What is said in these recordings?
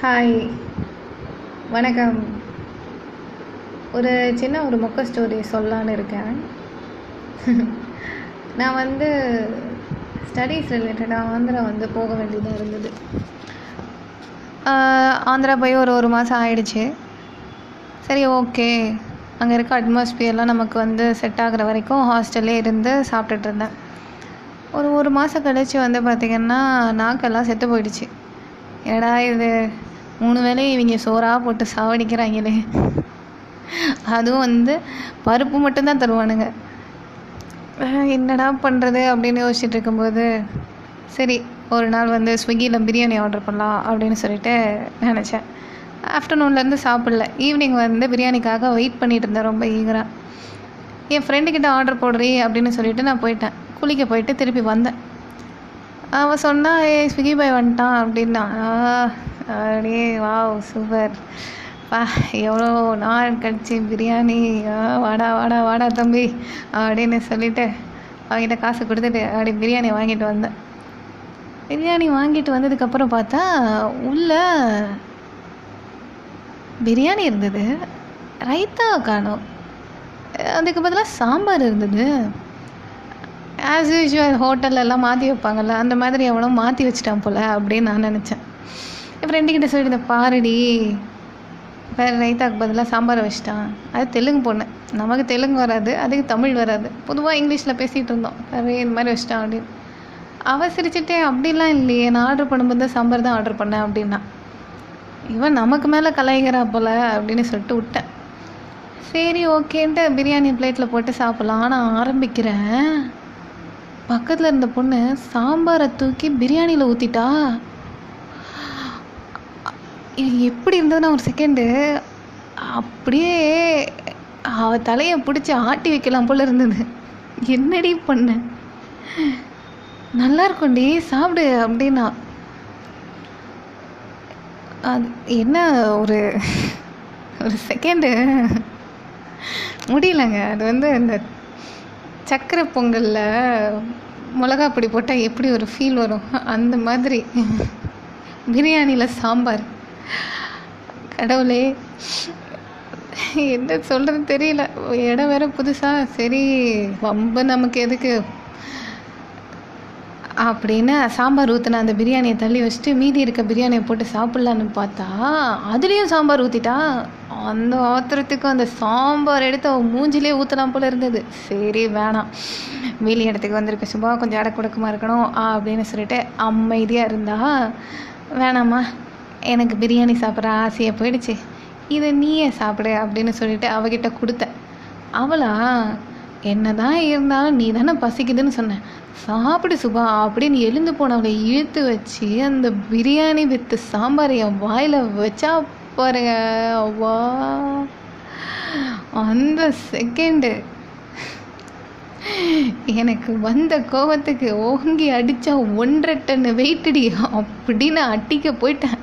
Hi வணக்கம். ஒரு சின்ன ஒரு மொக்க ஸ்டோரி சொல்லலான்னு இருக்கேன். நான் வந்து ஸ்டடீஸ் ரிலேட்டடாக ஆந்திரா வந்து போக வேண்டியதாக இருந்தது. ஆந்திரா போய் ஒரு ஒரு மாதம் ஆயிடுச்சு. சரி ஓகே அங்கே இருக்க அட்மாஸ்பியர்லாம் நமக்கு வந்து செட் ஆகிற வரைக்கும் ஹாஸ்டல்லே இருந்து சாப்பிட்டுட்டு இருந்தேன். ஒரு ஒரு மாதம் கழித்து வந்து பார்த்திங்கன்னா நாக்கெல்லாம் செத்து போயிடுச்சு. ஏடா இது? மூணு வேளையும் இவங்க சோறாக போட்டு சாவடிக்கிறாங்களே. அதுவும் வந்து பருப்பு மட்டும்தான் தருவானுங்க. என்னடா பண்ணுறது அப்படின்னு யோசிச்சுட்டு இருக்கும்போது சரி ஒரு நாள் வந்து ஸ்விக்கியில் பிரியாணி ஆர்டர் பண்ணலாம் அப்படின்னு சொல்லிட்டு நினச்சேன். ஆஃப்டர்நூன்லேருந்து சாப்பிடல. ஈவினிங் வந்து பிரியாணிக்காக வெயிட் பண்ணிட்டு இருந்தேன் ரொம்ப ஈகராக என் ஃப்ரெண்டுக்கிட்ட ஆர்டர் போடுறீ அப்படின்னு சொல்லிட்டு நான் போயிட்டேன். குளிக்க போயிட்டு திருப்பி வந்தேன். அவன் சொன்னால் ஏ ஸ்விக்கி பாய் வந்துட்டான் அப்படின்னா அப்படியே வாவ் சூப்பர். பா எவ்வளோ நாள் கழிச்சு பிரியாணி? ஆ, வாடா வாடா வாடா தம்பி அப்படின்னு சொல்லிட்டு அவன்கிட்ட காசு கொடுத்துட்டு அப்படி பிரியாணி வாங்கிட்டு வந்தேன். பிரியாணி வாங்கிட்டு வந்ததுக்கப்புறம் பார்த்தா உள்ள பிரியாணி இருந்தது ரைத்தா காணும். அதுக்கு பதிலாக சாம்பார் இருந்தது. ஆஸ் யூஷுவல் ஹோட்டல்லலாம் மாற்றி வைப்பாங்கல்ல அந்த மாதிரி எவ்வளோ மாற்றி வச்சிட்டான் போல் அப்படின்னு நான் நினச்சேன். ஃப்ரெண்டுக்கிட்ட சொல்லியிருந்தேன் பாருடி வேறு ரைத்தாக்கு பதிலாக சாம்பார் வச்சிட்டான். அது தெலுங்கு பொண்ணு. நமக்கு தெலுங்கு வராது அதுக்கு தமிழ் வராது. பொதுவாக இங்கிலீஷில் பேசிகிட்டு இருந்தோம். வேறு இந்த மாதிரி வச்சிட்டான் அப்படின்னு. அவள் சிரிச்சிட்டே அப்படிலாம் இல்லையே நான் ஆர்டர் பண்ணும்போது தான் சாம்பார் தான் ஆர்டர் பண்ணேன் அப்படின்னா. இவன் நமக்கு மேலே கலாய்கிறா போல அப்படின்னு சொல்லிட்டு விட்டேன். சரி ஓகேன்ட்டு பிரியாணி பிளேட்டில் போட்டு சாப்பிட்லாம். ஆனால் ஆரம்பிக்கிறேன். பக்கத்தில் இருந்த பொண்ணு சாம்பாரை தூக்கி பிரியாணியில் ஊற்றிட்டா எப்படி இருந்ததுன்னா ஒரு செகண்டு அப்படியே அவ தலையை பிடிச்சி ஆட்டி வைக்கலாம் போல இருந்தது. என்னடி பண்ண? நல்லா இருக்கும்டி சாப்பிடு அப்படின்னா. அது என்ன ஒரு ஒரு செகண்டு முடியலங்க. அது வந்து இந்த சக்கரை பொங்கலில் மிளகா பொடி போட்டால் எப்படி ஒரு ஃபீல் வரும்? அந்த மாதிரி. பிரியாணியில் சாம்பார். கடவுளே என்ன சொல்கிறது தெரியல. இடம் வேற புதுசாக சரி வம்பு நமக்கு எதுக்கு? அப்படின்னு சாம்பார் ஊற்றின அந்த பிரியாணியை தள்ளி வச்சுட்டு மீதி இருக்க பிரியாணியை போட்டு சாப்பிட்லான்னு பார்த்தா அதுலேயும் சாம்பார் ஊற்றிட்டா அந்த ஆத்திரத்துக்கு அந்த சாம்பார் எடுத்து அவன் மூஞ்சிலே ஊற்றலாம் போல இருந்தது. சரி வேணாம். மீலி இடத்துக்கு வந்திருக்க சும்மா கொஞ்சம் அடக்குடக்கமாக இருக்கணும் ஆ அப்படின்னு சொல்லிட்டு அமைதியாக இருந்தா வேணாம்மா. எனக்கு பிரியாணி சாப்பிட்ற ஆசையாக போயிடுச்சு. இதை நீயே சாப்பிடு அப்படின்னு சொல்லிட்டு அவகிட்ட கொடுத்தேன் அவளா என்னதான் இருந்தாலும் நீ தானே பசிக்குதுன்னு சொன்னேன் சாப்பிடு சுபா அப்படின்னு எழுந்து போனவளை இழுத்து வச்சு அந்த பிரியாணி வித்து சாம்பார் என் வாயில் வச்சா பாருங்க வா அந்த செகண்டு எனக்கு வந்த கோபத்துக்கு ஓங்கி அடித்தா ஒன்றரை டன் வெயிட்டடி அப்படின்னு அட்டிக்க போயிட்டேன்.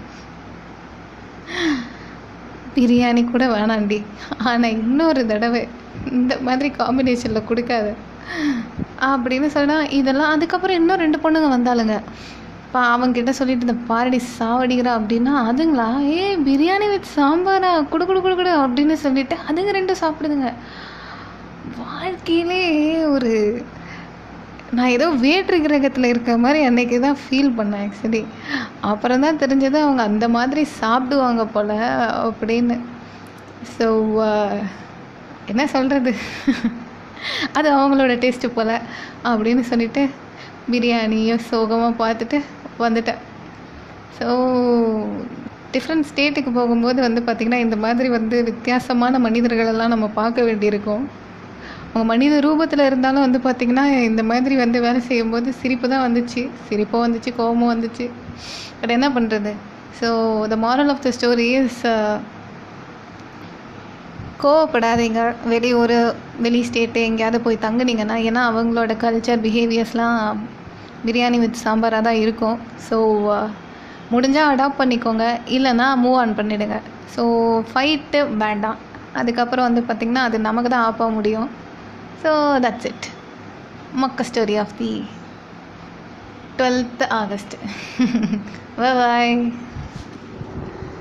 பிரியாணி கூட வேணாண்டி. ஆனால் இன்னொரு தடவை இந்த மாதிரி காம்பினேஷனில் கொடுக்காது. அப்படின்னு சொன்னால் இதெல்லாம் அதுக்கப்புறம் இன்னும் ரெண்டு பொண்ணுங்க வந்தாளுங்க. பா அவங்கிட்ட சொல்லிட்டு இந்த பாரடி சாவடிக்கிறா அப்படின்னா அதுங்களா? ஏ பிரியாணி வித் சாம்பாரா? குடு குடு குடு குடு அப்படின்னு சொல்லிட்டு அதுங்க ரெண்டும் சாப்பிடுதுங்க. வாழ்க்கையிலே ஒரு நான் ஏதோ வேற்று கிரகத்தில் இருக்க மாதிரி அன்றைக்கி தான் ஃபீல் பண்ணேன் ஆக்சுவலி அப்புறம் தான் தெரிஞ்சது அவங்க அந்த மாதிரி சாப்பிடுவாங்க போல் அப்படின்னு. ஸோ uh, என்ன சொல்கிறது அது அவங்களோட டேஸ்ட்டு போல் அப்படின்னு சொல்லிட்டு பிரியாணியும் சோகமாக பார்த்துட்டு வந்துட்டேன். ஸோ டிஃப்ரெண்ட் ஸ்டேட்டுக்கு போகும்போது வந்து பார்த்திங்கன்னா இந்த மாதிரி வந்து வித்தியாசமான மனிதர்களெல்லாம் நம்ம பார்க்க வேண்டியிருக்கும். அவங்க மனித ரூபத்தில் இருந்தாலும் வந்து பார்த்திங்கன்னா இந்த மாதிரி வந்து வேலை செய்யும்போது சிரிப்பு தான் வந்துச்சு. சிரிப்பும் வந்துச்சு கோபமும் வந்துச்சு. பட் என்ன பண்ணுறது so the moral of the story is கோவப்படாதீங்க. வெளியூர் வெளி ஸ்டேட்டு எங்கேயாவது போய் தங்குனீங்கன்னா ஏன்னா அவங்களோட கல்ச்சர் பிஹேவியர்ஸ்லாம் பிரியாணி வித் சாம்பாராக தான் இருக்கும். ஸோ uh, முடிஞ்சால் அடாப்ட் பண்ணிக்கோங்க. இல்லைன்னா மூவ் ஆன் பண்ணிவிடுங்க ஸோ ஃபைட்டு வேண்டாம். அதுக்கப்புறம் வந்து பார்த்திங்கன்னா அது நமக்கு தான் ஆப்ப முடியும். So that's it. Mock story of the 12th August. bye bye.